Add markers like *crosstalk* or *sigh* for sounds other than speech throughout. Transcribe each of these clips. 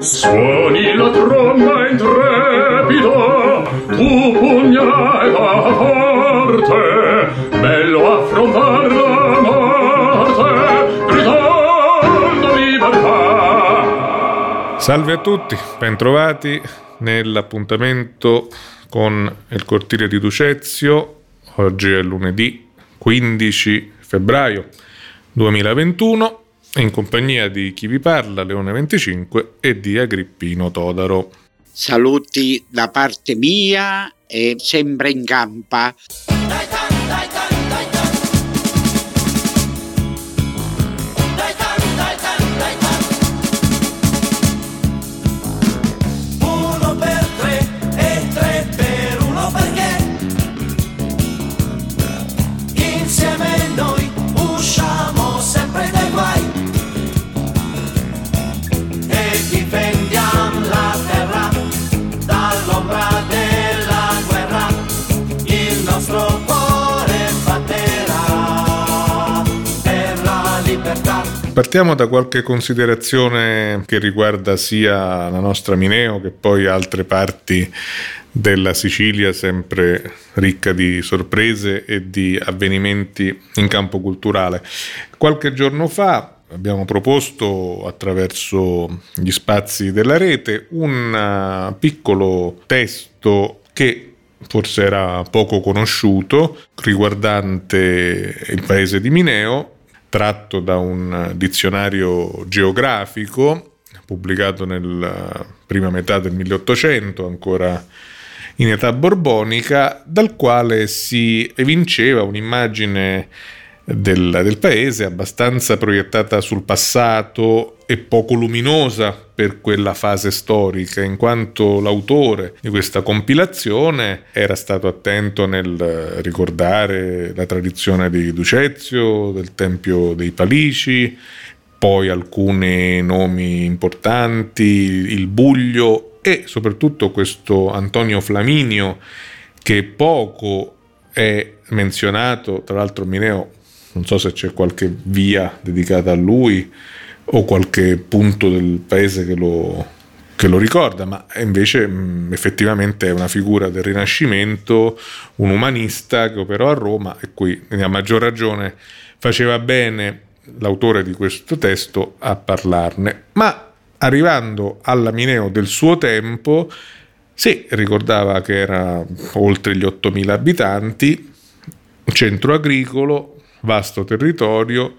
Suoni la tromba intrepida, tu pugnale va forte, bello affrontar la morte, gridando libertà. Salve a tutti, bentrovati nell'appuntamento con il cortile di Ducezio. Oggi è lunedì 15 febbraio 2021 in compagnia di chi vi parla, Leone 25 e di Agrippino Todaro. Saluti da parte mia e sempre in campa. Partiamo da qualche considerazione che riguarda sia la nostra Mineo che poi altre parti della Sicilia, sempre ricca di sorprese e di avvenimenti in campo culturale. Qualche giorno fa abbiamo proposto attraverso gli spazi della rete un piccolo testo che forse era poco conosciuto riguardante il paese di Mineo tratto da un dizionario geografico pubblicato nella prima metà del 1800, ancora in età borbonica, dal quale si evinceva un'immagine del, del, paese abbastanza proiettata sul passato e poco luminosa per quella fase storica, in quanto l'autore di questa compilazione era stato attento nel ricordare la tradizione di Ducezio, del Tempio dei Palici, poi alcuni nomi importanti, il Buglio e soprattutto questo Antonio Flaminio che poco è menzionato, tra l'altro Mineo non so se c'è qualche via dedicata a lui o qualche punto del paese che lo, che lo ricorda, ma invece mh, effettivamente è una figura del Rinascimento, un umanista che operò a Roma e qui a maggior ragione faceva bene l'autore di questo testo a parlarne. Ma arrivando alla Mineo del suo tempo, sì, ricordava che era oltre gli 8.000 abitanti, centro agricolo, vasto territorio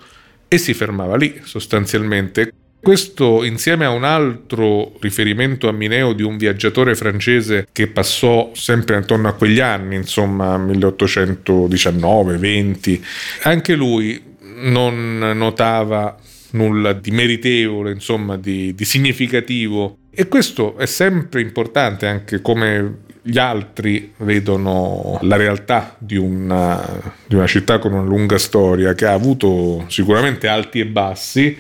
e si fermava lì sostanzialmente. Questo insieme a un altro riferimento a Mineo di un viaggiatore francese che passò sempre intorno a quegli anni, insomma 1819-20, anche lui non notava nulla di meritevole, insomma di, di significativo. E questo è sempre importante anche come gli altri vedono la realtà di una, di una città con una lunga storia che ha avuto sicuramente alti e bassi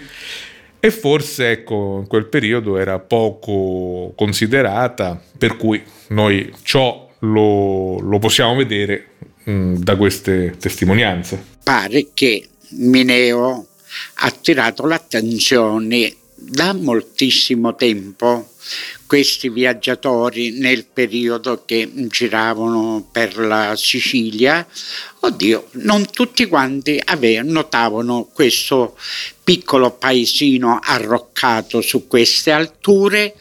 e forse ecco in quel periodo era poco considerata per cui noi ciò lo, lo possiamo vedere mh, da queste testimonianze. Pare che Mineo ha attirato l'attenzione da moltissimo tempo questi viaggiatori nel periodo che giravano per la Sicilia, oddio, non tutti quanti avevano, notavano questo piccolo paesino arroccato su queste alture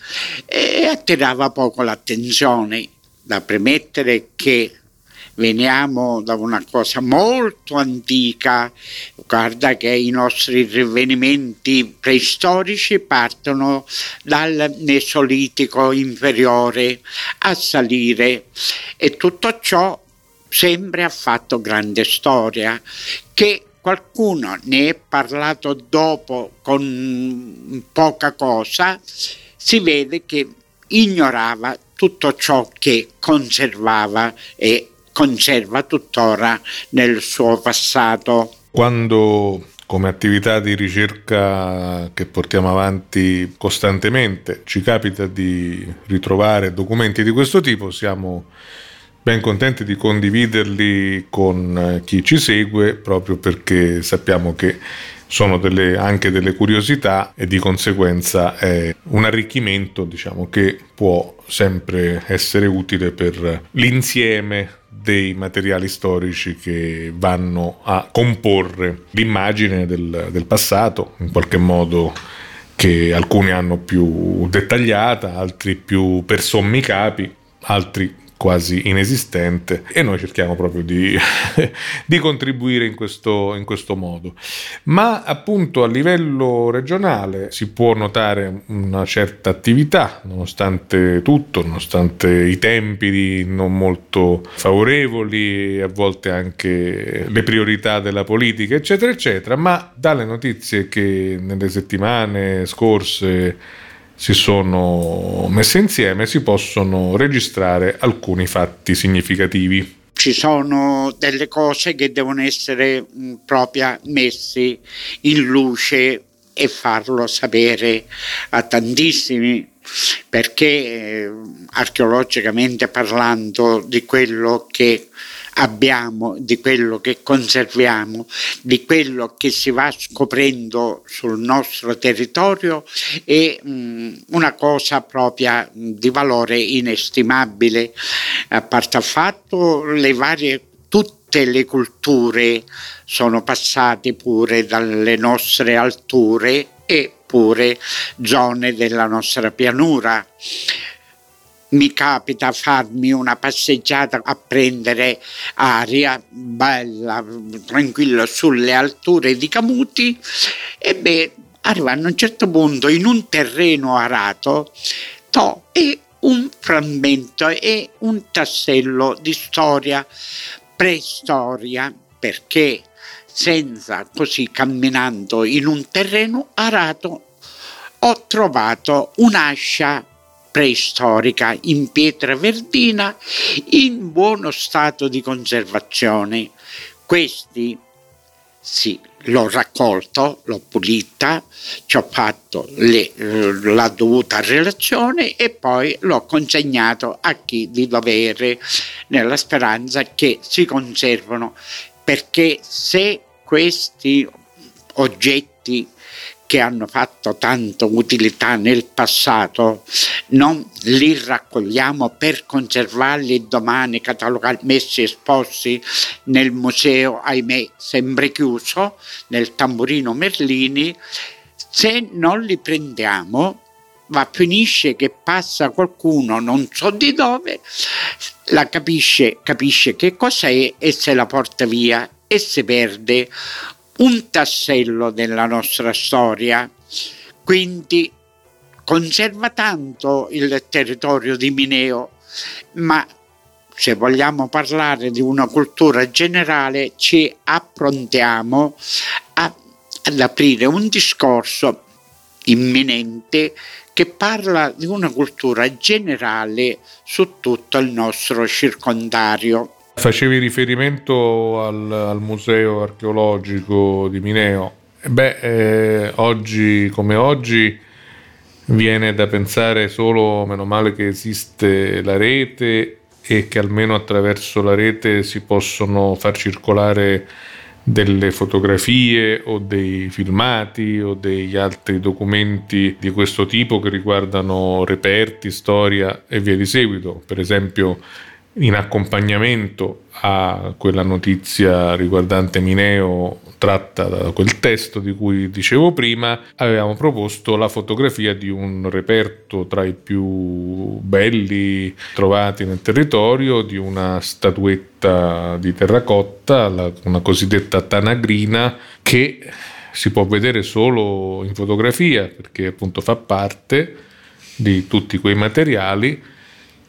e attirava poco l'attenzione. Da premettere che veniamo da una cosa molto antica, guarda che i nostri rivenimenti preistorici partono dal Mesolitico inferiore a salire e tutto ciò sempre ha fatto grande storia che qualcuno ne è parlato dopo con poca cosa, si vede che ignorava tutto ciò che conservava e conserva tuttora nel suo passato. Quando come attività di ricerca che portiamo avanti costantemente ci capita di ritrovare documenti di questo tipo, siamo ben contenti di condividerli con chi ci segue proprio perché sappiamo che sono delle, anche delle curiosità e di conseguenza è un arricchimento diciamo, che può sempre essere utile per l'insieme dei materiali storici che vanno a comporre l'immagine del, del passato, in qualche modo che alcuni hanno più dettagliata, altri più per sommi capi, altri quasi inesistente e noi cerchiamo proprio di, *laughs* di contribuire in questo, in questo, modo. Ma appunto a livello regionale si può notare una certa attività, nonostante tutto, nonostante i tempi non molto favorevoli, a volte anche le priorità della politica, eccetera, eccetera, ma dalle notizie che nelle settimane scorse si sono messe insieme si possono registrare alcuni fatti significativi. Ci sono delle cose che devono essere mm, proprio messe in luce e farlo sapere a tantissimi perché eh, archeologicamente parlando di quello che abbiamo, di quello che conserviamo, di quello che si va scoprendo sul nostro territorio è mh, una cosa propria di valore inestimabile, a parte il fatto le varie tutte le culture sono passate pure dalle nostre alture e pure zone della nostra pianura mi capita farmi una passeggiata a prendere aria bella, tranquilla sulle alture di Camuti. E beh, arrivando a un certo punto in un terreno arato to, e un frammento e un tassello di storia preistoria. Perché senza così camminando in un terreno arato ho trovato un'ascia preistorica in pietra verdina in buono stato di conservazione. Questi sì, l'ho raccolto, l'ho pulita, ci ho fatto le, la dovuta relazione e poi l'ho consegnato a chi di dovere nella speranza che si conservano perché se questi oggetti che hanno fatto tanta utilità nel passato, non li raccogliamo per conservarli domani catalogati, messi esposti nel museo, ahimè, sempre chiuso, nel tamburino Merlini, se non li prendiamo va finisce che passa qualcuno non so di dove, la capisce, capisce che cos'è e se la porta via e si perde un tassello della nostra storia, quindi conserva tanto il territorio di Mineo, ma se vogliamo parlare di una cultura generale ci approntiamo a, ad aprire un discorso imminente che parla di una cultura generale su tutto il nostro circondario. Facevi riferimento al, al museo archeologico di Mineo. Beh, eh, oggi come oggi viene da pensare solo, meno male che esiste la rete e che almeno attraverso la rete si possono far circolare delle fotografie o dei filmati o degli altri documenti di questo tipo che riguardano reperti, storia e via di seguito. Per esempio in accompagnamento a quella notizia riguardante Mineo tratta da quel testo di cui dicevo prima, avevamo proposto la fotografia di un reperto tra i più belli trovati nel territorio, di una statuetta di terracotta, una cosiddetta tanagrina, che si può vedere solo in fotografia perché appunto fa parte di tutti quei materiali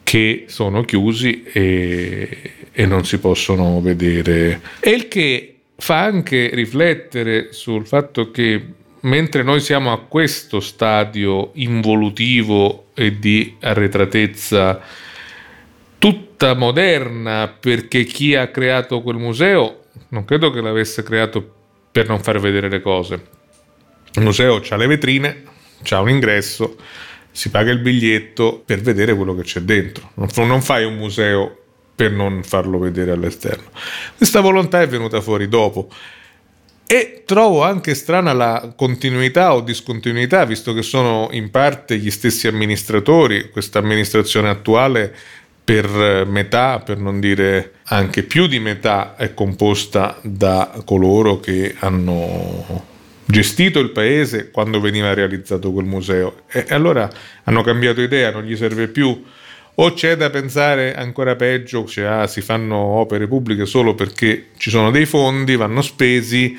che sono chiusi e, e non si possono vedere. E il che fa anche riflettere sul fatto che mentre noi siamo a questo stadio involutivo e di arretratezza tutta moderna, perché chi ha creato quel museo non credo che l'avesse creato per non far vedere le cose. Il museo ha le vetrine, ha un ingresso, si paga il biglietto per vedere quello che c'è dentro. Non fai un museo per non farlo vedere all'esterno. Questa volontà è venuta fuori dopo. E trovo anche strana la continuità o discontinuità, visto che sono in parte gli stessi amministratori, questa amministrazione attuale per metà, per non dire anche più di metà, è composta da coloro che hanno gestito il paese quando veniva realizzato quel museo. E allora hanno cambiato idea, non gli serve più. O c'è da pensare ancora peggio, cioè ah, si fanno opere pubbliche solo perché ci sono dei fondi, vanno spesi,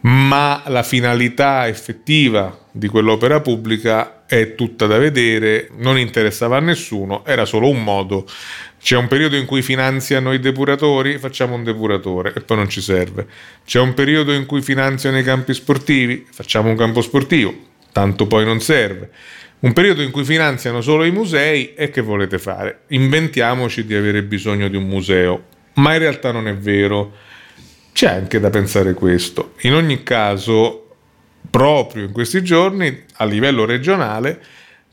ma la finalità effettiva di quell'opera pubblica è tutta da vedere, non interessava a nessuno, era solo un modo. C'è un periodo in cui finanziano i depuratori, facciamo un depuratore e poi non ci serve. C'è un periodo in cui finanziano i campi sportivi, facciamo un campo sportivo, tanto poi non serve. Un periodo in cui finanziano solo i musei e che volete fare? Inventiamoci di avere bisogno di un museo, ma in realtà non è vero. C'è anche da pensare questo. In ogni caso, proprio in questi giorni a livello regionale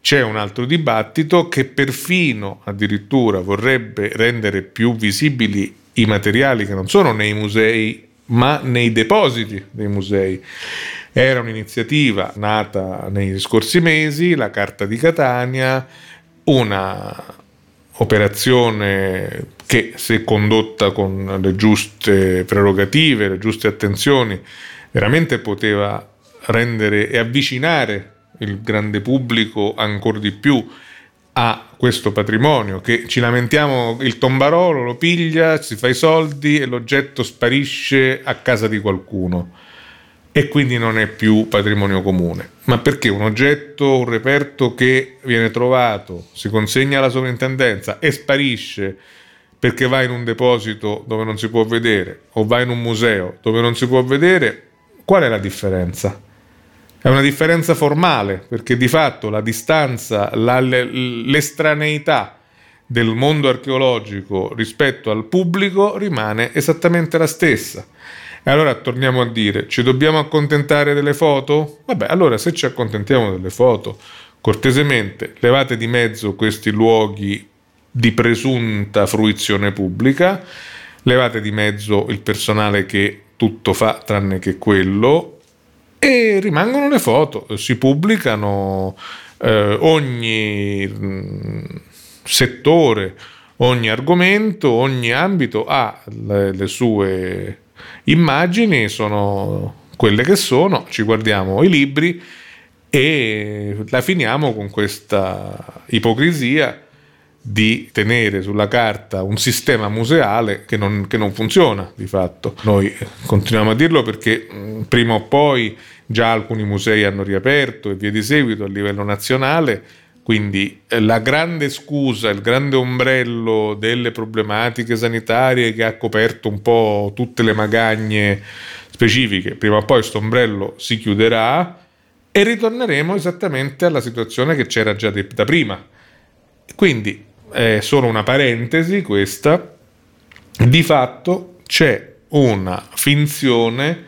c'è un altro dibattito che perfino addirittura vorrebbe rendere più visibili i materiali che non sono nei musei ma nei depositi dei musei. Era un'iniziativa nata negli scorsi mesi, la Carta di Catania, una operazione che se condotta con le giuste prerogative, le giuste attenzioni, veramente poteva rendere e avvicinare il grande pubblico ancora di più a questo patrimonio che ci lamentiamo il tombarolo lo piglia, si fa i soldi e l'oggetto sparisce a casa di qualcuno e quindi non è più patrimonio comune. Ma perché un oggetto, un reperto che viene trovato, si consegna alla sovrintendenza e sparisce perché va in un deposito dove non si può vedere o va in un museo dove non si può vedere, qual è la differenza? È una differenza formale, perché di fatto la distanza, la, l'estraneità del mondo archeologico rispetto al pubblico rimane esattamente la stessa. E allora torniamo a dire, ci dobbiamo accontentare delle foto? Vabbè, allora se ci accontentiamo delle foto, cortesemente levate di mezzo questi luoghi di presunta fruizione pubblica, levate di mezzo il personale che tutto fa tranne che quello e rimangono le foto, si pubblicano eh, ogni mm, settore, ogni argomento, ogni ambito ha le, le sue immagini, sono quelle che sono, ci guardiamo i libri e la finiamo con questa ipocrisia di tenere sulla carta un sistema museale che non, che non, funziona di fatto. Noi continuiamo a dirlo perché mm, prima o poi già alcuni musei hanno riaperto e via di seguito a livello nazionale, quindi eh, la grande scusa, il grande ombrello delle problematiche sanitarie che ha coperto un po' tutte le magagne specifiche, prima o poi questo ombrello si chiuderà e ritorneremo esattamente alla situazione che c'era già da prima. Quindi è solo una parentesi questa, di fatto c'è una finzione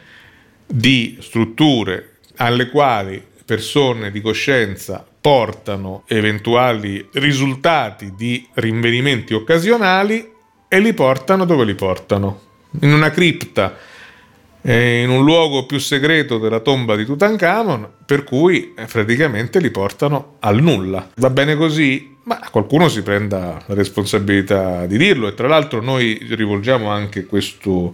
di strutture alle quali persone di coscienza portano eventuali risultati di rinvenimenti occasionali e li portano dove li portano? In una cripta, eh, in un luogo più segreto della tomba di Tutankhamon, per cui eh, praticamente li portano al nulla. Va bene così? Ma qualcuno si prenda la responsabilità di dirlo e tra l'altro noi rivolgiamo anche questo,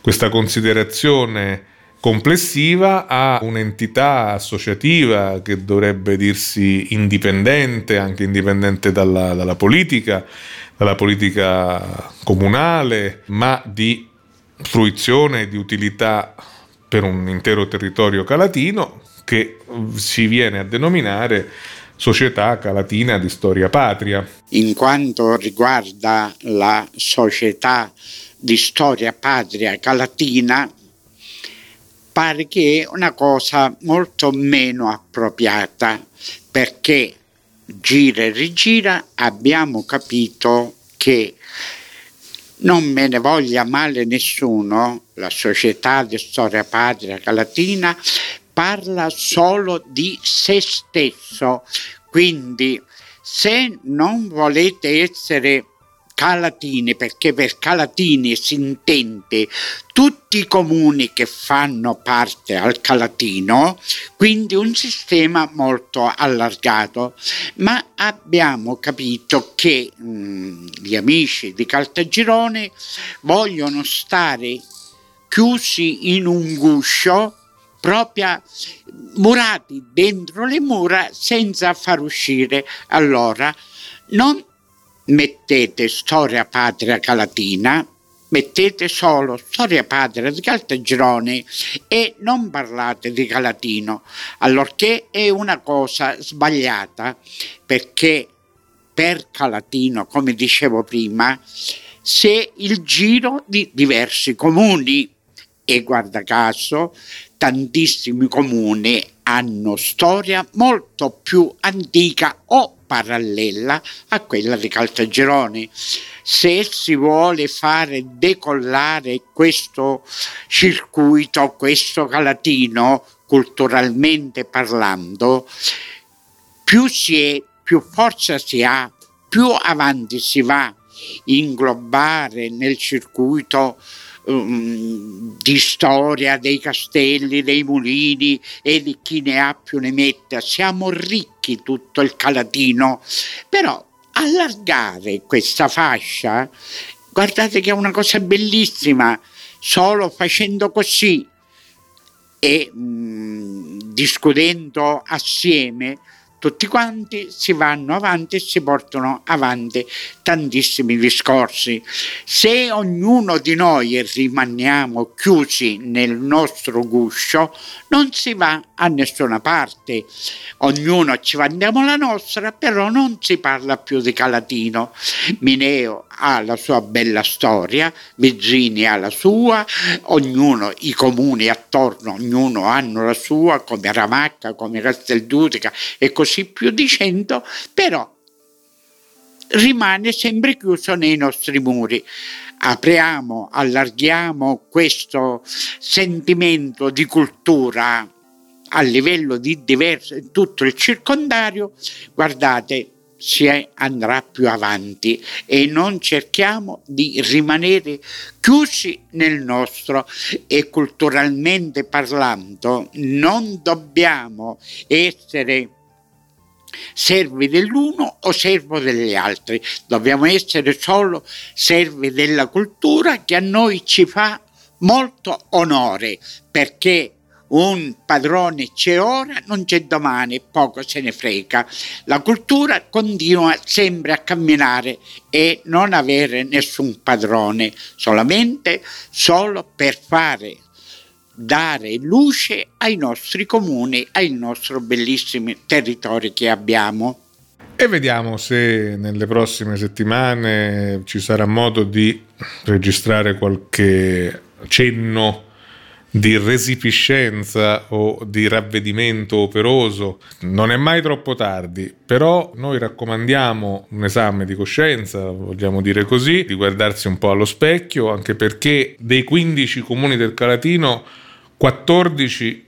questa considerazione complessiva a un'entità associativa che dovrebbe dirsi indipendente, anche indipendente dalla, dalla politica, dalla politica comunale, ma di fruizione e di utilità per un intero territorio calatino che si viene a denominare Società Calatina di Storia Patria. In quanto riguarda la Società di Storia Patria Calatina, pare che è una cosa molto meno appropriata perché gira e rigira abbiamo capito che non me ne voglia male nessuno, la società di storia patria calatina parla solo di se stesso, quindi se non volete essere Calatini, perché per Calatini si intende tutti i comuni che fanno parte al Calatino, quindi un sistema molto allargato, ma abbiamo capito che mh, mm, gli amici di Caltagirone vogliono stare chiusi in un guscio proprio murati dentro le mura senza far uscire. Allora, non mettete storia patria calatina, mettete solo storia patria di Caltagirone e non parlate di Calatino, allorché è una cosa sbagliata perché per Calatino, come dicevo prima, c'è il giro di diversi comuni e guarda caso tantissimi comuni hanno storia molto più antica o parallela a quella di Caltagirone. Se si vuole fare decollare questo circuito, questo calatino, culturalmente parlando, più si è, più forza si ha, più avanti si va inglobare nel circuito um, di storia dei castelli, dei mulini e di chi ne ha più ne metta. Siamo ricchi tutto il Calatino, però allargare questa fascia, guardate che è una cosa bellissima, solo facendo così e um, discutendo assieme tutti quanti si vanno avanti e si portano avanti tantissimi discorsi. Se ognuno di noi rimaniamo chiusi nel nostro guscio, non si va a nessuna parte. Ognuno ci vandiamo la nostra, però non si parla più di Calatino. Mineo ha la sua bella storia, Vizzini ha la sua, ognuno, i comuni attorno, ognuno hanno la sua, come Ramacca, come Casteldutica e così così più dicendo, però rimane sempre chiuso nei nostri muri. Apriamo, allarghiamo questo sentimento di cultura a livello di diverso, tutto il circondario, guardate, si andrà più avanti e non cerchiamo di rimanere chiusi nel nostro e culturalmente parlando non dobbiamo essere servi dell'uno o servo degli altri. Dobbiamo essere solo servi della cultura che a noi ci fa molto onore perché un padrone c'è ora, non c'è domani, poco se ne frega. La cultura continua sempre a camminare e non avere nessun padrone, solamente solo per fare dare luce ai nostri comuni, ai nostri bellissimi territori che abbiamo. E vediamo se nelle prossime settimane ci sarà modo di registrare qualche cenno di resipiscenza o di ravvedimento operoso. Non è mai troppo tardi, però noi raccomandiamo un esame di coscienza, vogliamo dire così, di guardarsi un po' allo specchio, anche perché dei 15 comuni del Calatino 14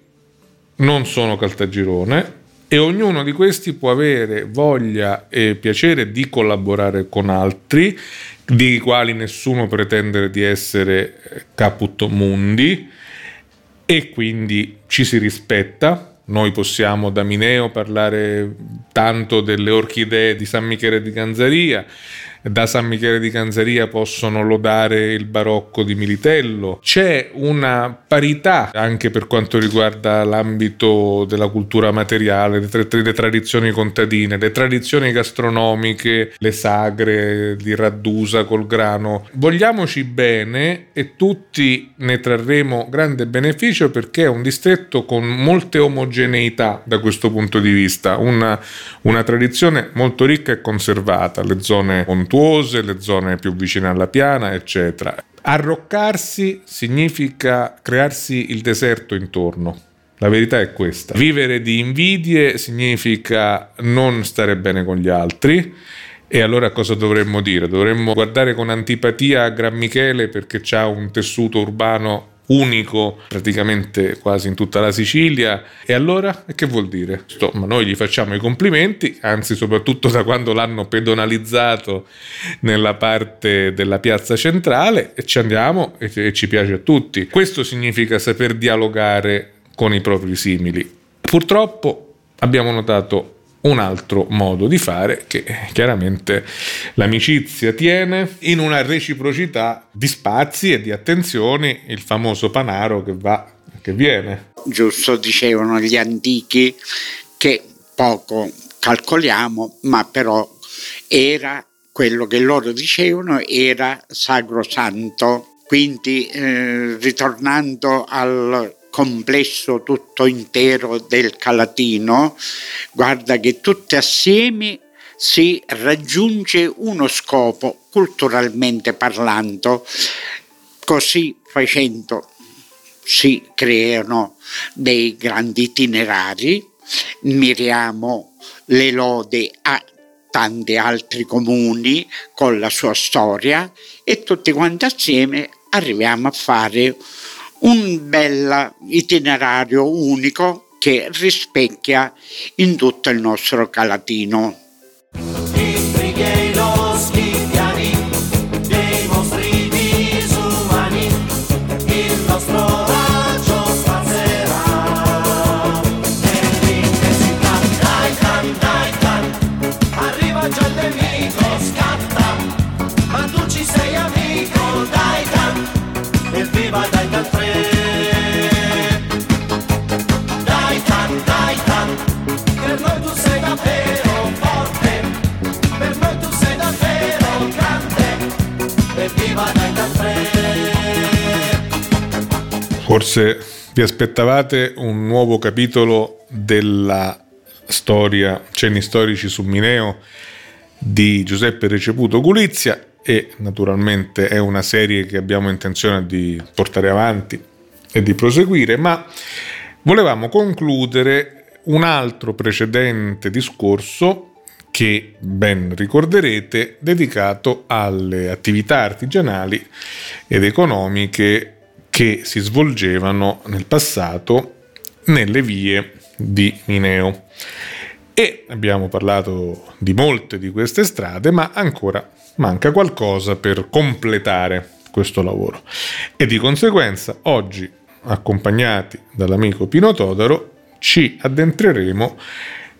non sono Caltagirone e ognuno di questi può avere voglia e piacere di collaborare con altri, di quali nessuno pretende di essere caput mundi e quindi ci si rispetta. Noi possiamo da Mineo parlare tanto delle orchidee di San Michele di Ganzaria, da San Michele di Canzaria possono lodare il barocco di Militello. C'è una parità anche per quanto riguarda l'ambito della cultura materiale, le, tra- le tradizioni contadine, le tradizioni gastronomiche, le sagre di Raddusa col grano. Vogliamoci bene e tutti ne trarremo grande beneficio perché è un distretto con molte omogeneità da questo punto di vista, una, una tradizione molto ricca e conservata, le zone montuose montuose, le zone più vicine alla piana, eccetera. Arroccarsi significa crearsi il deserto intorno. La verità è questa. Vivere di invidie significa non stare bene con gli altri. E allora cosa dovremmo dire? Dovremmo guardare con antipatia a Gran Michele perché ha un tessuto urbano unico praticamente quasi in tutta la Sicilia. E allora che vuol dire? Sto, ma noi gli facciamo i complimenti, anzi soprattutto da quando l'hanno pedonalizzato nella parte della piazza centrale e ci andiamo e, e ci piace a tutti. Questo significa saper dialogare con i propri simili. Purtroppo abbiamo notato un altro modo di fare che chiaramente l'amicizia tiene in una reciprocità di spazi e di attenzioni, il famoso panaro che va che viene. Giusto dicevano gli antichi che poco calcoliamo, ma però era quello che loro dicevano era sacrosanto. Quindi eh, ritornando al complesso tutto intero del Calatino, guarda che tutti assieme si raggiunge uno scopo culturalmente parlando, così facendo si creano dei grandi itinerari, miriamo le lode a tanti altri comuni con la sua storia e tutti quanti assieme arriviamo a fare un bel itinerario unico che rispecchia in tutto il nostro Calatino. Forse vi aspettavate un nuovo capitolo della storia, cenni storici su Mineo di Giuseppe Receputo Gulizia e naturalmente è una serie che abbiamo intenzione di portare avanti e di proseguire, ma volevamo concludere un altro precedente discorso che ben ricorderete dedicato alle attività artigianali ed economiche che si svolgevano nel passato nelle vie di Mineo. E abbiamo parlato di molte di queste strade, ma ancora manca qualcosa per completare questo lavoro. E di conseguenza oggi, accompagnati dall'amico Pino Todaro, ci addentreremo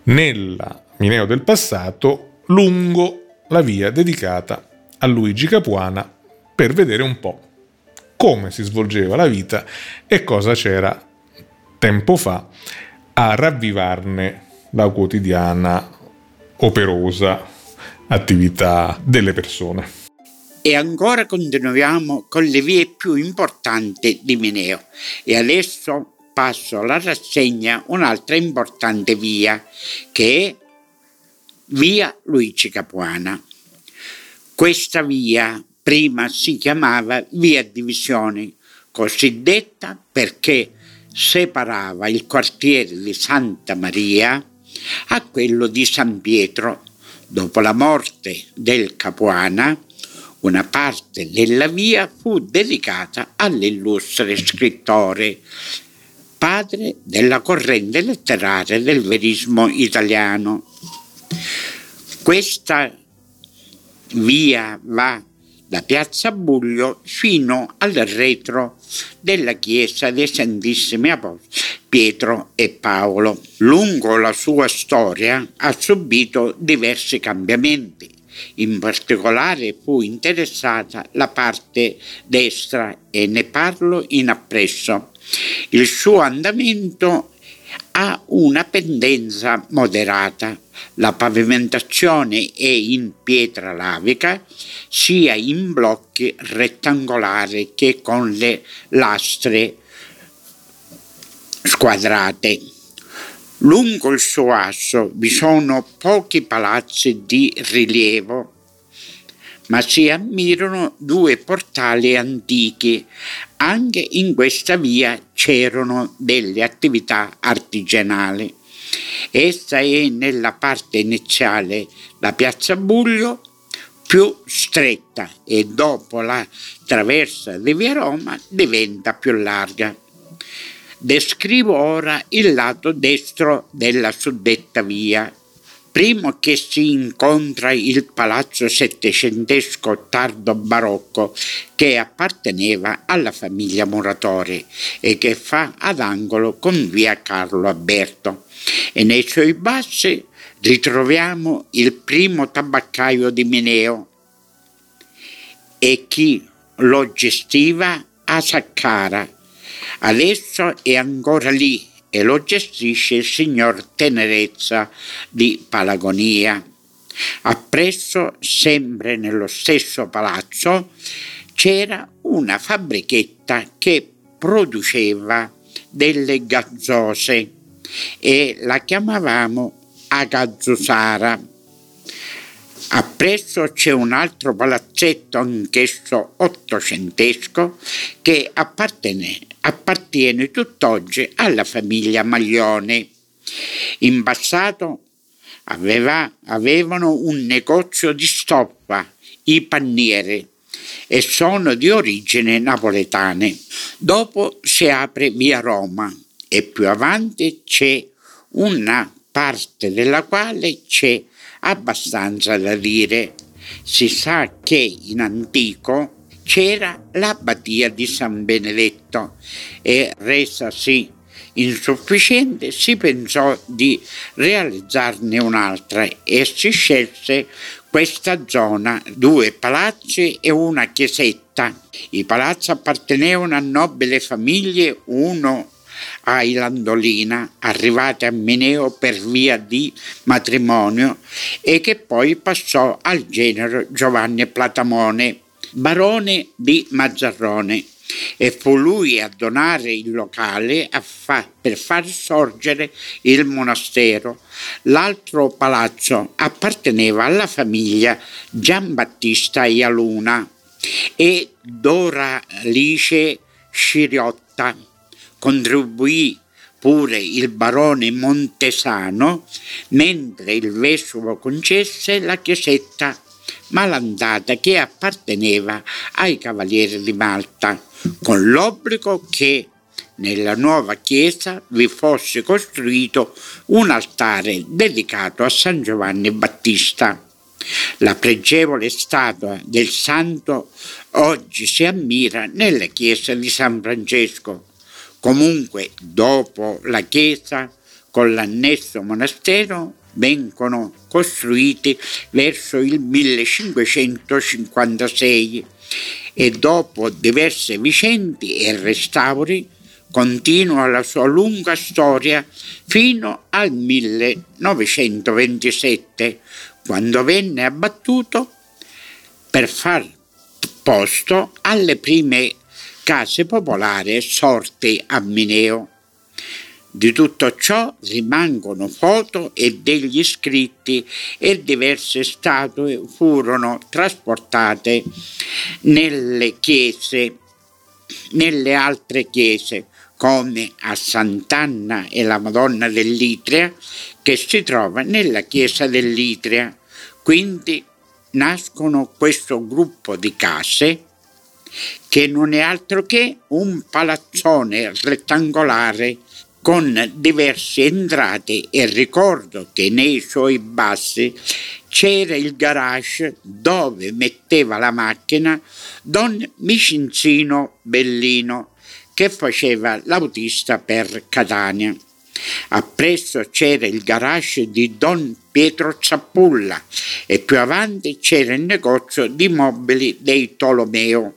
nella Mineo del passato lungo la via dedicata a Luigi Capuana per vedere un po' come si svolgeva la vita e cosa c'era tempo fa a ravvivarne la quotidiana operosa attività delle persone. E ancora continuiamo con le vie più importanti di Mineo e adesso passo alla rassegna un'altra importante via che è via Luigi Capuana. Questa via prima si chiamava via Divisioni, cosiddetta perché separava il quartiere di Santa Maria a quello di San Pietro. Dopo la morte del Capuana, una parte della via fu dedicata all'illustre scrittore, padre della corrente letteraria del verismo italiano. Questa via va da Piazza Buglio fino al retro della chiesa dei Santissimi Apostoli Pietro e Paolo. Lungo la sua storia ha subito diversi cambiamenti. In particolare fu interessata la parte destra e ne parlo in appresso. Il suo andamento ha una pendenza moderata. La pavimentazione è in pietra lavica, sia in blocchi rettangolari che con le lastre squadrate. Lungo il suo asso vi sono pochi palazzi di rilievo ma si ammirano due portali antichi. Anche in questa via c'erano delle attività artigianali. Essa è nella parte iniziale la piazza Buglio, più stretta e dopo la traversa di via Roma diventa più larga. Descrivo ora il lato destro della suddetta via. Primo che si incontra il palazzo settecentesco tardo barocco che apparteneva alla famiglia Muratore e che fa ad angolo con via Carlo Alberto. E nei suoi bassi ritroviamo il primo tabaccaio di Mineo. E chi lo gestiva a Saccara Adesso è ancora lì e lo gestisce il signor Tenerezza di Palagonia. Appresso, sempre nello stesso palazzo, c'era una fabbrichetta che produceva delle gazzose e la chiamavamo Agazzusara. Appresso c'è un altro palazzetto, anch'esso ottocentesco, che appartiene, appartiene tutt'oggi alla famiglia Maglione. In passato aveva, avevano un negozio di stoffa, i panniere, e sono di origine napoletane. Dopo si apre via Roma e più avanti c'è una parte della quale c'è abbastanza da dire. Si sa che in antico c'era l'abbatia di San Benedetto e resasi insufficiente si pensò di realizzarne un'altra e si scelse questa zona, due palazzi e una chiesetta. I palazzi appartenevano a nobili famiglie, uno a Ilandolina, arrivate a Mineo per via di matrimonio e che poi passò al genero Giovanni Platamone, barone di Mazzarrone e fu lui a donare il locale fa- per far sorgere il monastero. L'altro palazzo apparteneva alla famiglia Giambattista Ialuna e Doralice Sciriotta contribuì pure il barone Montesano, mentre il vescovo concesse la chiesetta malandata che apparteneva ai cavalieri di Malta, con l'obbligo che nella nuova chiesa vi fosse costruito un altare dedicato a San Giovanni Battista. La pregevole statua del santo oggi si ammira nella chiesa di San Francesco, Comunque, dopo la chiesa, con l'annesso monastero, vengono costruiti verso il 1556 e dopo diverse vicende e restauri continua la sua lunga storia fino al 1927, quando venne abbattuto per far posto alle prime case popolari sorte a Mineo. Di tutto ciò rimangono foto e degli scritti e diverse statue furono trasportate nelle chiese, nelle altre chiese, come a Sant'Anna e la Madonna dell'Itria, che si trova nella chiesa dell'Itria. Quindi nascono questo gruppo di case che non è altro che un palazzone rettangolare con diverse entrate e ricordo che nei suoi bassi c'era il garage dove metteva la macchina Don Micinzino Bellino che faceva l'autista per Catania. Appresso c'era il garage di Don Pietro Zappulla e più avanti c'era il negozio di mobili dei Tolomeo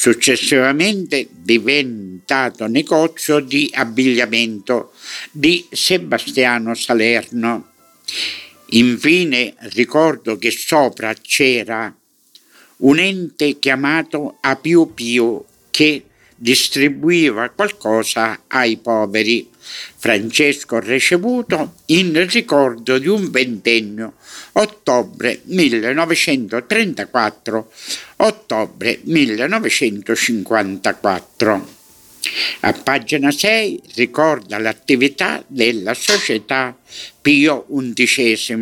successivamente diventato negozio di abbigliamento di Sebastiano Salerno. Infine ricordo che sopra c'era un ente chiamato Apio Pio che distribuiva qualcosa ai poveri. Francesco ricevuto in ricordo di un ventennio, ottobre 1934, ottobre 1954. A pagina 6 ricorda l'attività della società Pio XI,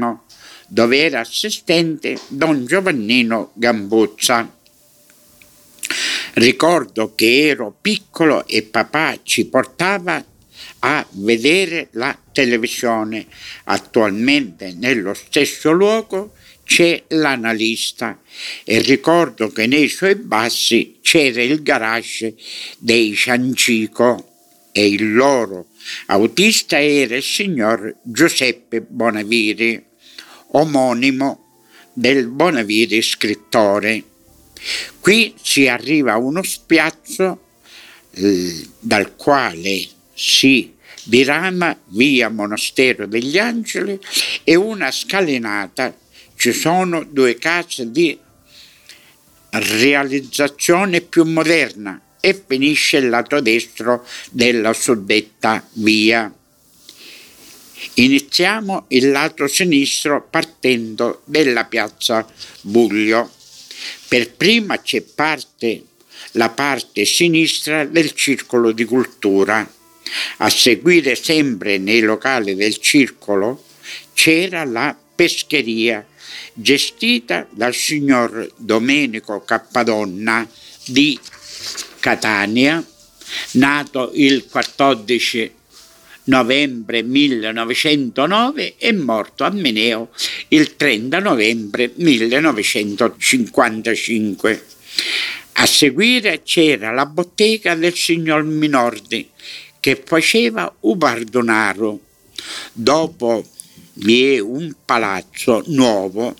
dove era assistente don Giovannino Gambuzza. Ricordo che ero piccolo e papà ci portava a vedere la televisione. Attualmente nello stesso luogo c'è l'analista e ricordo che nei suoi bassi c'era il garage dei Ciancico e il loro autista era il signor Giuseppe Bonaviri, omonimo del Bonaviri scrittore. Qui si arriva a uno spiazzo eh, dal quale si dirama via Monastero degli Angeli e una scalinata ci sono due case di realizzazione più moderna e finisce il lato destro della suddetta via. Iniziamo il lato sinistro partendo dalla piazza Buglio. Per prima c'è parte, la parte sinistra del circolo di cultura. A seguire sempre nei locali del circolo c'era la pescheria gestita dal signor Domenico Cappadonna di Catania, nato il 14 novembre 1909 e morto a Meneo il 30 novembre 1955. A seguire c'era la bottega del signor Minordi che faceva Ubardonaro. Dopo vi è un palazzo nuovo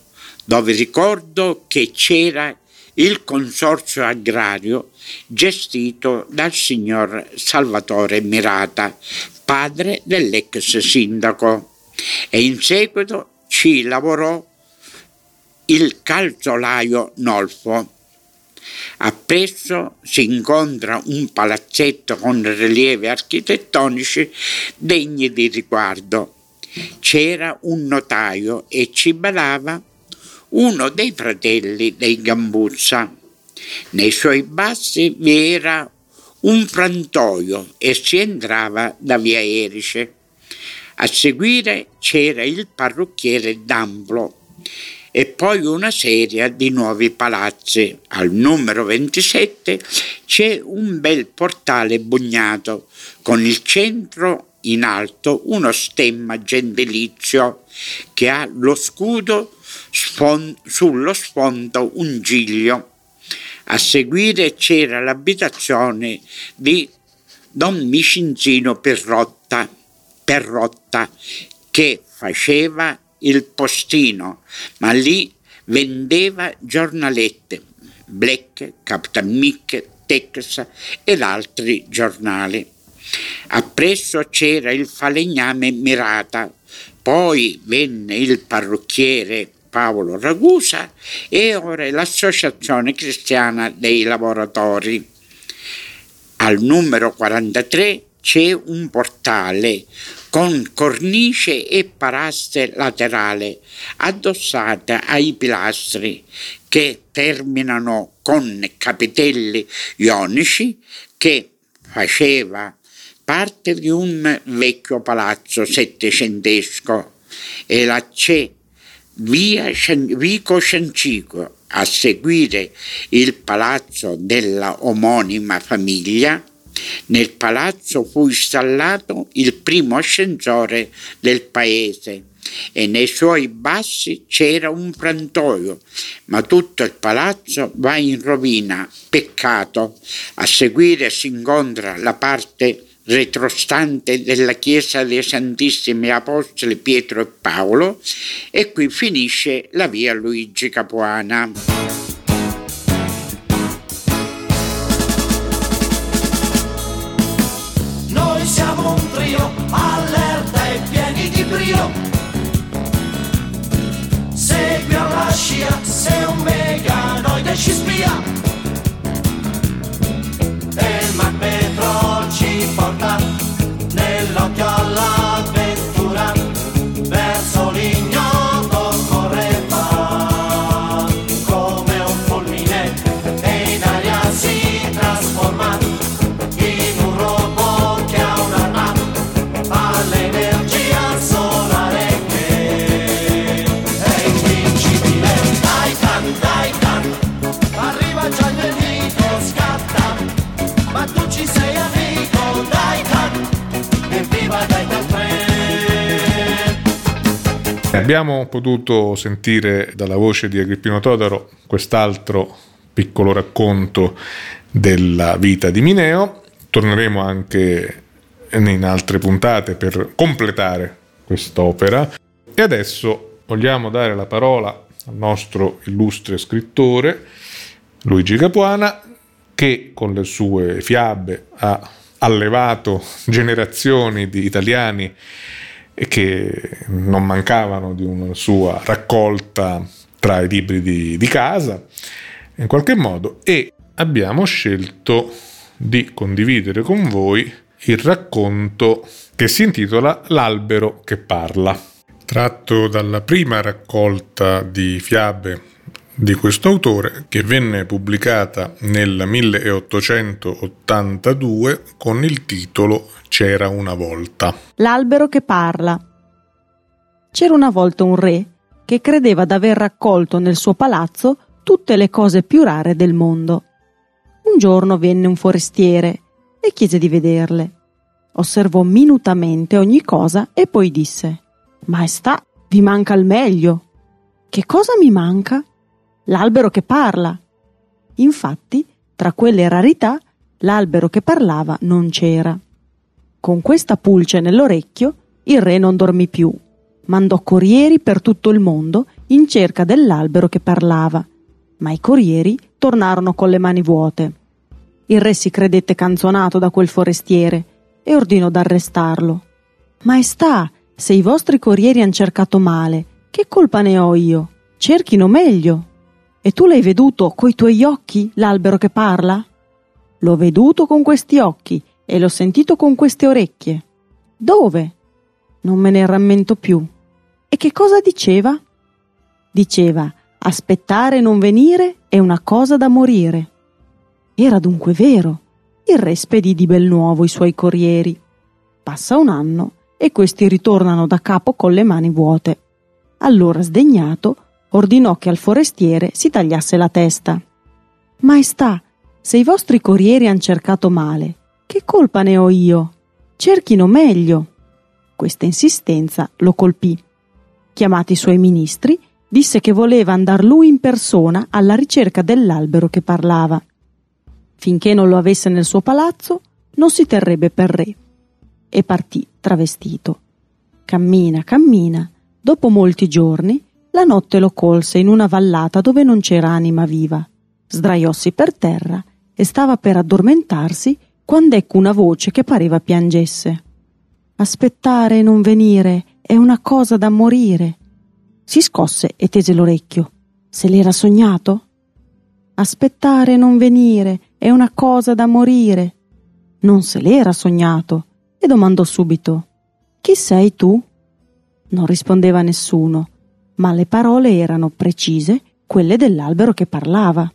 dove ricordo che c'era il consorzio agrario gestito dal signor Salvatore Mirata, padre dell'ex sindaco, e in seguito ci lavorò il calzolaio Nolfo. Appresso si incontra un palazzetto con rilievi architettonici degni di riguardo. C'era un notaio e ci badava uno dei fratelli dei Gambuzza. Nei suoi bassi vi era un frantoio e si entrava da via Erice. A seguire c'era il parrucchiere d'Amplo e poi una serie di nuovi palazzi. Al numero 27 c'è un bel portale bugnato con il centro in alto uno stemma gentilizio che ha lo scudo sfon- sullo sfondo un giglio. A seguire c'era l'abitazione di Don Micinzino Perrotta, Perrotta che faceva il postino, ma lì vendeva giornalette, Black, Capitan Mick, Texas ed altri giornali. Appresso c'era il falegname Mirata, poi venne il parrucchiere Paolo Ragusa e ora l'Associazione Cristiana dei Lavoratori. Al numero 43 c'è un portale con cornice e paraste laterale addossate ai pilastri che terminano con capitelli ionici che faceva parte di un vecchio palazzo settecentesco e la c'è via Vico Sciancico a seguire il palazzo della omonima famiglia. Nel palazzo fu installato il primo ascensore del paese e nei suoi bassi c'era un frantoio, ma tutto il palazzo va in rovina, peccato. A seguire si incontra la parte retrostante della chiesa dei Santissimi Apostoli Pietro e Paolo e qui finisce la via Luigi Capuana. importa. Abbiamo potuto sentire dalla voce di Agrippino Todaro quest'altro piccolo racconto della vita di Mineo. Torneremo anche in altre puntate per completare quest'opera. E adesso vogliamo dare la parola al nostro illustre scrittore Luigi Capuana che con le sue fiabe ha allevato generazioni di italiani che non mancavano di una sua raccolta tra i libri di, di casa in qualche modo e abbiamo scelto di condividere con voi il racconto che si intitola L'albero che parla. Tratto dalla prima raccolta di fiabe di questo autore che venne pubblicata nel 1882 con il titolo C'era una volta. L'albero che parla. C'era una volta un re che credeva d'aver raccolto nel suo palazzo tutte le cose più rare del mondo. Un giorno venne un forestiere e chiese di vederle. Osservò minutamente ogni cosa e poi disse Maestà, vi manca il meglio. Che cosa mi manca? L'albero che parla. Infatti, tra quelle rarità, l'albero che parlava non c'era. Con questa pulce nell'orecchio, il re non dormì più. Mandò corrieri per tutto il mondo in cerca dell'albero che parlava, ma i corrieri tornarono con le mani vuote. Il re si credette canzonato da quel forestiere e ordinò d'arrestarlo. Maestà, se i vostri corrieri han cercato male, che colpa ne ho io? Cerchino meglio. E tu l'hai veduto coi tuoi occhi l'albero che parla? L'ho veduto con questi occhi e l'ho sentito con queste orecchie. Dove? Non me ne rammento più. E che cosa diceva? Diceva aspettare e non venire è una cosa da morire. Era dunque vero. Il re spedì di bel nuovo i suoi corrieri. Passa un anno e questi ritornano da capo con le mani vuote. Allora sdegnato ordinò che al forestiere si tagliasse la testa. Maestà, se i vostri corrieri han cercato male, che colpa ne ho io? Cerchino meglio. Questa insistenza lo colpì. Chiamati i suoi ministri, disse che voleva andar lui in persona alla ricerca dell'albero che parlava. Finché non lo avesse nel suo palazzo, non si terrebbe per re. E partì travestito. Cammina, cammina. Dopo molti giorni la notte lo colse in una vallata dove non c'era anima viva. Sdraiossi per terra e stava per addormentarsi quando ecco una voce che pareva piangesse. Aspettare e non venire è una cosa da morire. Si scosse e tese l'orecchio. Se l'era sognato? Aspettare e non venire è una cosa da morire. Non se l'era sognato e domandò subito: Chi sei tu? Non rispondeva nessuno ma le parole erano precise, quelle dell'albero che parlava.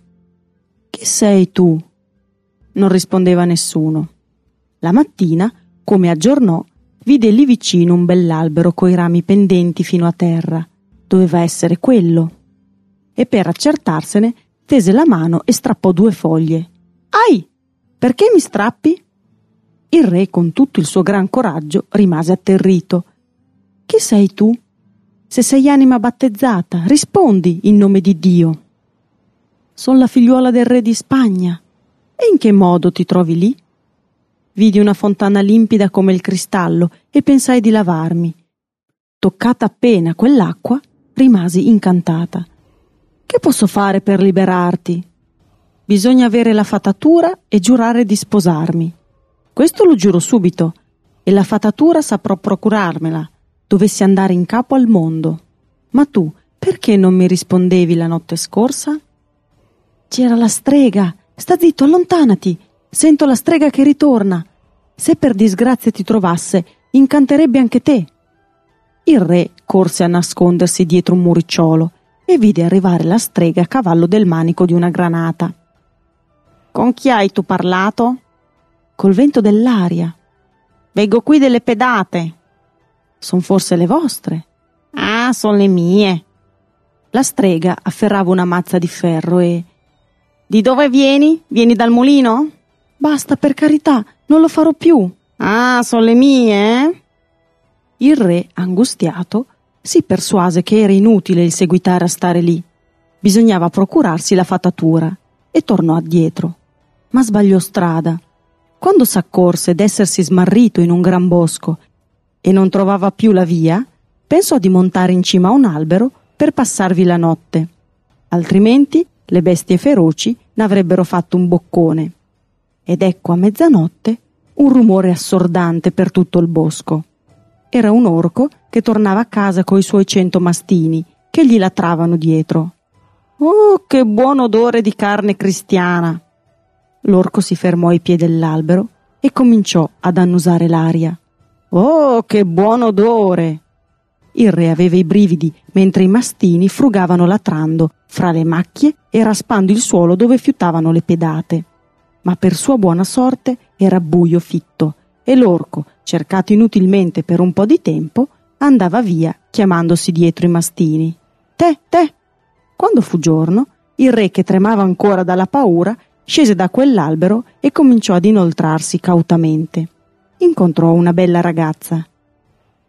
Chi sei tu? Non rispondeva nessuno. La mattina, come aggiornò, vide lì vicino un bell'albero coi rami pendenti fino a terra. Doveva essere quello. E per accertarsene tese la mano e strappò due foglie. Ai! Perché mi strappi? Il re, con tutto il suo gran coraggio, rimase atterrito. Chi sei tu? Se sei anima battezzata, rispondi in nome di Dio. Sono la figliuola del re di Spagna. E in che modo ti trovi lì? Vidi una fontana limpida come il cristallo e pensai di lavarmi. Toccata appena quell'acqua, rimasi incantata. Che posso fare per liberarti? Bisogna avere la fatatura e giurare di sposarmi. Questo lo giuro subito, e la fatatura saprò procurarmela dovessi andare in capo al mondo. Ma tu perché non mi rispondevi la notte scorsa? C'era la strega. Sta zitto, allontanati. Sento la strega che ritorna. Se per disgrazia ti trovasse, incanterebbe anche te. Il re corse a nascondersi dietro un muricciolo e vide arrivare la strega a cavallo del manico di una granata. Con chi hai tu parlato? Col vento dell'aria. Veggo qui delle pedate. Son forse le vostre? Ah, son le mie. La strega afferrava una mazza di ferro e. Di dove vieni? Vieni dal mulino? Basta, per carità, non lo farò più. Ah, son le mie, eh? Il re, angustiato, si persuase che era inutile il seguitare a stare lì. Bisognava procurarsi la fatatura e tornò addietro. Ma sbagliò strada. Quando s'accorse d'essersi smarrito in un gran bosco e non trovava più la via, pensò di montare in cima a un albero per passarvi la notte. Altrimenti le bestie feroci n'avrebbero fatto un boccone. Ed ecco a mezzanotte un rumore assordante per tutto il bosco. Era un orco che tornava a casa coi suoi cento mastini che gli latravano dietro. Oh, che buon odore di carne cristiana! L'orco si fermò ai piedi dell'albero e cominciò ad annusare l'aria. Oh, che buon odore! Il re aveva i brividi mentre i mastini frugavano latrando fra le macchie e raspando il suolo dove fiutavano le pedate. Ma per sua buona sorte era buio fitto e l'orco, cercato inutilmente per un po' di tempo, andava via chiamandosi dietro i mastini. Te, te! Quando fu giorno, il re, che tremava ancora dalla paura, scese da quell'albero e cominciò ad inoltrarsi cautamente. Incontrò una bella ragazza.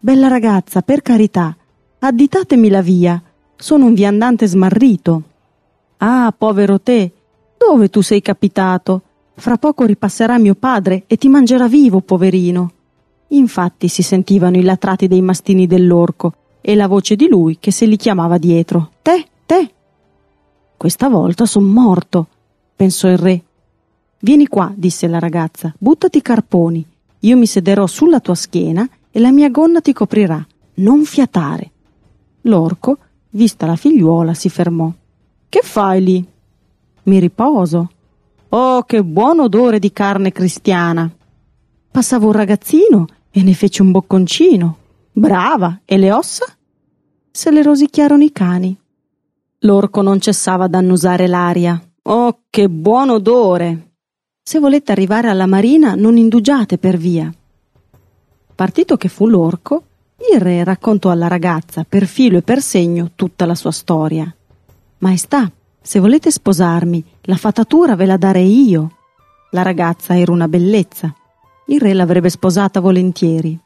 Bella ragazza, per carità, additatemi la via. Sono un viandante smarrito. Ah, povero te, dove tu sei capitato? Fra poco ripasserà mio padre e ti mangerà vivo, poverino. Infatti si sentivano i latrati dei mastini dell'orco e la voce di lui che se li chiamava dietro. Te, te. Questa volta son morto, pensò il re. Vieni qua, disse la ragazza, buttati carponi. Io mi sederò sulla tua schiena e la mia gonna ti coprirà. Non fiatare. L'orco, vista la figliuola, si fermò. Che fai lì? Mi riposo. Oh, che buon odore di carne cristiana! Passava un ragazzino e ne fece un bocconcino. Brava! E le ossa? Se le rosicchiarono i cani. L'orco non cessava d'annusare l'aria. Oh, che buon odore! Se volete arrivare alla marina, non indugiate per via. Partito che fu l'orco, il re raccontò alla ragazza per filo e per segno tutta la sua storia. Maestà, se volete sposarmi, la fatatura ve la darei io. La ragazza era una bellezza. Il re l'avrebbe sposata volentieri.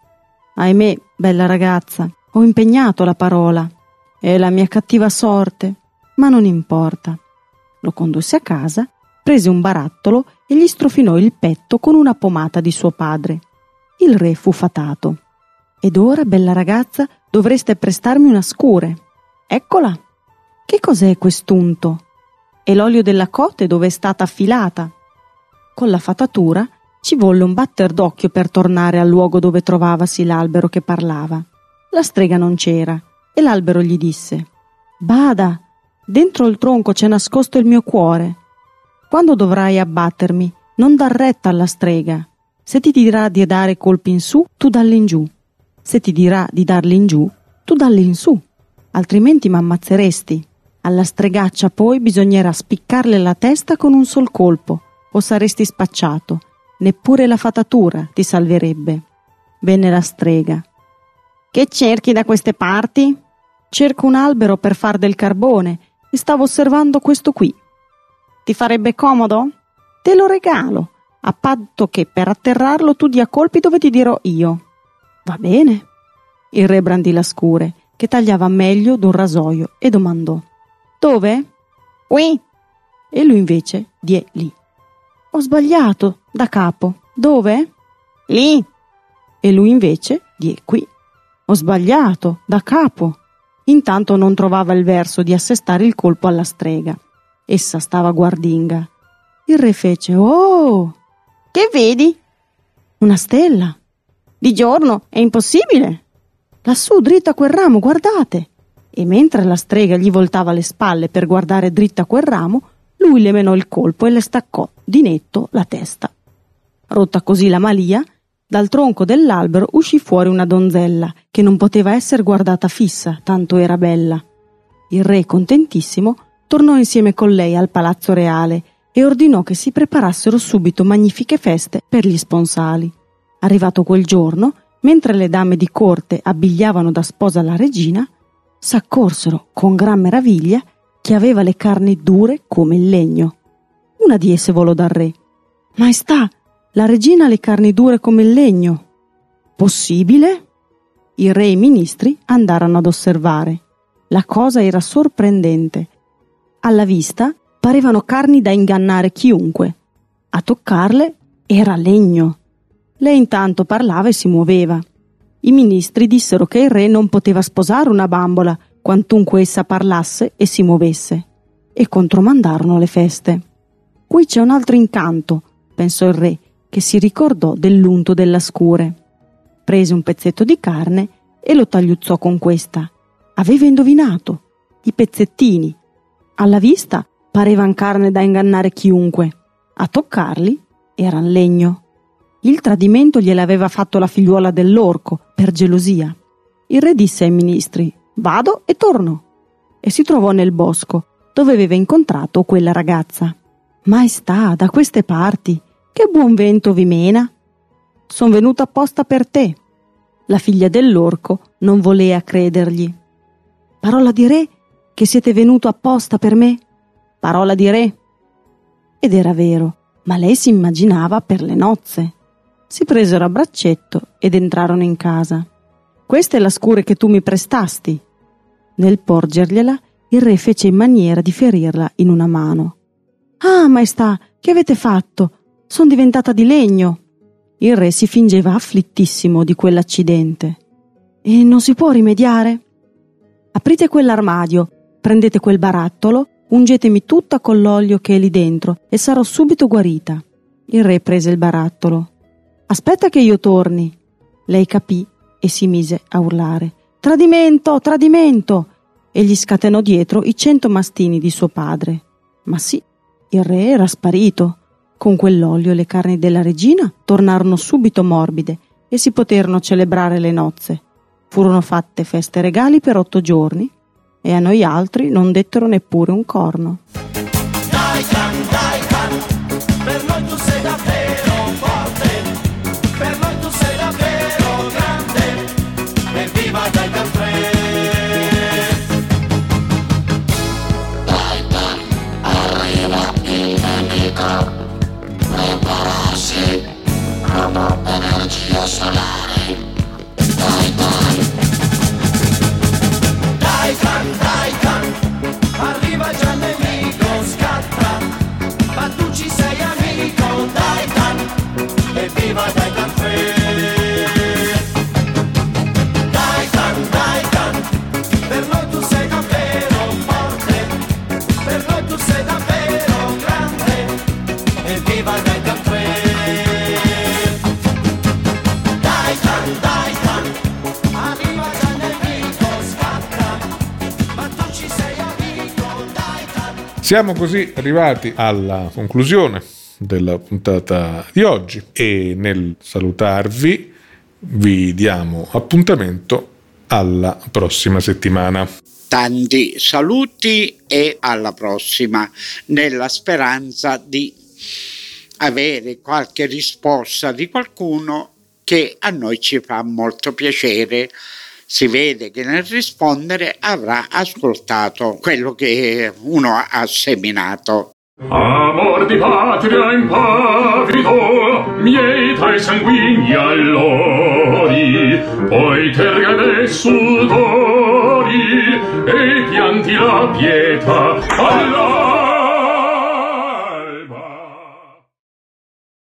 Ahimè, bella ragazza, ho impegnato la parola. È la mia cattiva sorte, ma non importa. Lo condusse a casa, prese un barattolo e gli strofinò il petto con una pomata di suo padre. Il re fu fatato. Ed ora, bella ragazza, dovreste prestarmi una scure. Eccola. Che cos'è quest'unto? È l'olio della cote dove è stata affilata. Con la fatatura ci volle un batter d'occhio per tornare al luogo dove trovavasi l'albero che parlava. La strega non c'era e l'albero gli disse: Bada, dentro il tronco c'è nascosto il mio cuore. Quando dovrai abbattermi, non dar retta alla strega. Se ti dirà di dare colpi in su, tu dalli in giù. Se ti dirà di darli in giù, tu dalli in su. Altrimenti m'ammazzeresti. Alla stregaccia poi bisognerà spiccarle la testa con un sol colpo, o saresti spacciato. Neppure la fatatura ti salverebbe. Venne la strega. Che cerchi da queste parti? Cerco un albero per far del carbone e stavo osservando questo qui. Ti farebbe comodo? Te lo regalo a patto che per atterrarlo tu dia colpi dove ti dirò io. Va bene. Il re brandì la scure, che tagliava meglio d'un rasoio, e domandò: Dove? Qui. E lui invece die lì. Ho sbagliato, da capo. Dove? Lì. E lui invece die qui. Ho sbagliato, da capo. Intanto non trovava il verso di assestare il colpo alla strega. Essa stava guardinga. Il re fece: Oh! Che vedi? Una stella. Di giorno è impossibile. Lassù, dritto a quel ramo, guardate. E mentre la strega gli voltava le spalle per guardare dritto a quel ramo, lui le menò il colpo e le staccò di netto la testa. Rotta così la malia, dal tronco dell'albero uscì fuori una donzella che non poteva essere guardata fissa, tanto era bella. Il re, contentissimo, tornò insieme con lei al palazzo reale e ordinò che si preparassero subito magnifiche feste per gli sponsali. Arrivato quel giorno, mentre le dame di corte abbigliavano da sposa la regina, s'accorsero con gran meraviglia che aveva le carni dure come il legno. Una di esse volò dal re. Maestà, la regina ha le carni dure come il legno. Possibile? il re e i ministri andarono ad osservare. La cosa era sorprendente. Alla vista parevano carni da ingannare chiunque. A toccarle era legno. Lei intanto parlava e si muoveva. I ministri dissero che il re non poteva sposare una bambola quantunque essa parlasse e si muovesse, e contromandarono le feste. Qui c'è un altro incanto, pensò il re, che si ricordò dell'unto della scure. Prese un pezzetto di carne e lo tagliuzzò con questa. Aveva indovinato. I pezzettini. Alla vista parevan carne da ingannare chiunque. A toccarli eran legno. Il tradimento gliel'aveva fatto la figliuola dell'orco, per gelosia. Il re disse ai ministri: Vado e torno. E si trovò nel bosco, dove aveva incontrato quella ragazza. Maestà, da queste parti, che buon vento vi mena. Son venuta apposta per te. La figlia dell'orco non volea credergli. Parola di re che siete venuto apposta per me? Parola di re. Ed era vero, ma lei si immaginava per le nozze. Si presero a braccetto ed entrarono in casa. Questa è la scure che tu mi prestasti, nel porgergliela, il re fece in maniera di ferirla in una mano. Ah, maestà, che avete fatto? Sono diventata di legno. Il re si fingeva afflittissimo di quell'accidente. E non si può rimediare? Aprite quell'armadio, prendete quel barattolo, ungetemi tutta con l'olio che è lì dentro e sarò subito guarita. Il re prese il barattolo. Aspetta che io torni. Lei capì e si mise a urlare. Tradimento, tradimento! E gli scatenò dietro i cento mastini di suo padre. Ma sì, il re era sparito. Con quell'olio le carni della regina tornarono subito morbide e si poterono celebrare le nozze. Furono fatte feste regali per otto giorni e a noi altri non dettero neppure un corno. Dai can, dai can, per noi tu sei forte, Siamo così arrivati alla conclusione della puntata di oggi e nel salutarvi vi diamo appuntamento alla prossima settimana. Tanti saluti e alla prossima, nella speranza di avere qualche risposta di qualcuno che a noi ci fa molto piacere. Si vede che nel rispondere avrà ascoltato quello che uno ha seminato. Amor di patria impavido, mieta i sanguigni allori, poi terga dei sudori, e pianti la pietà alla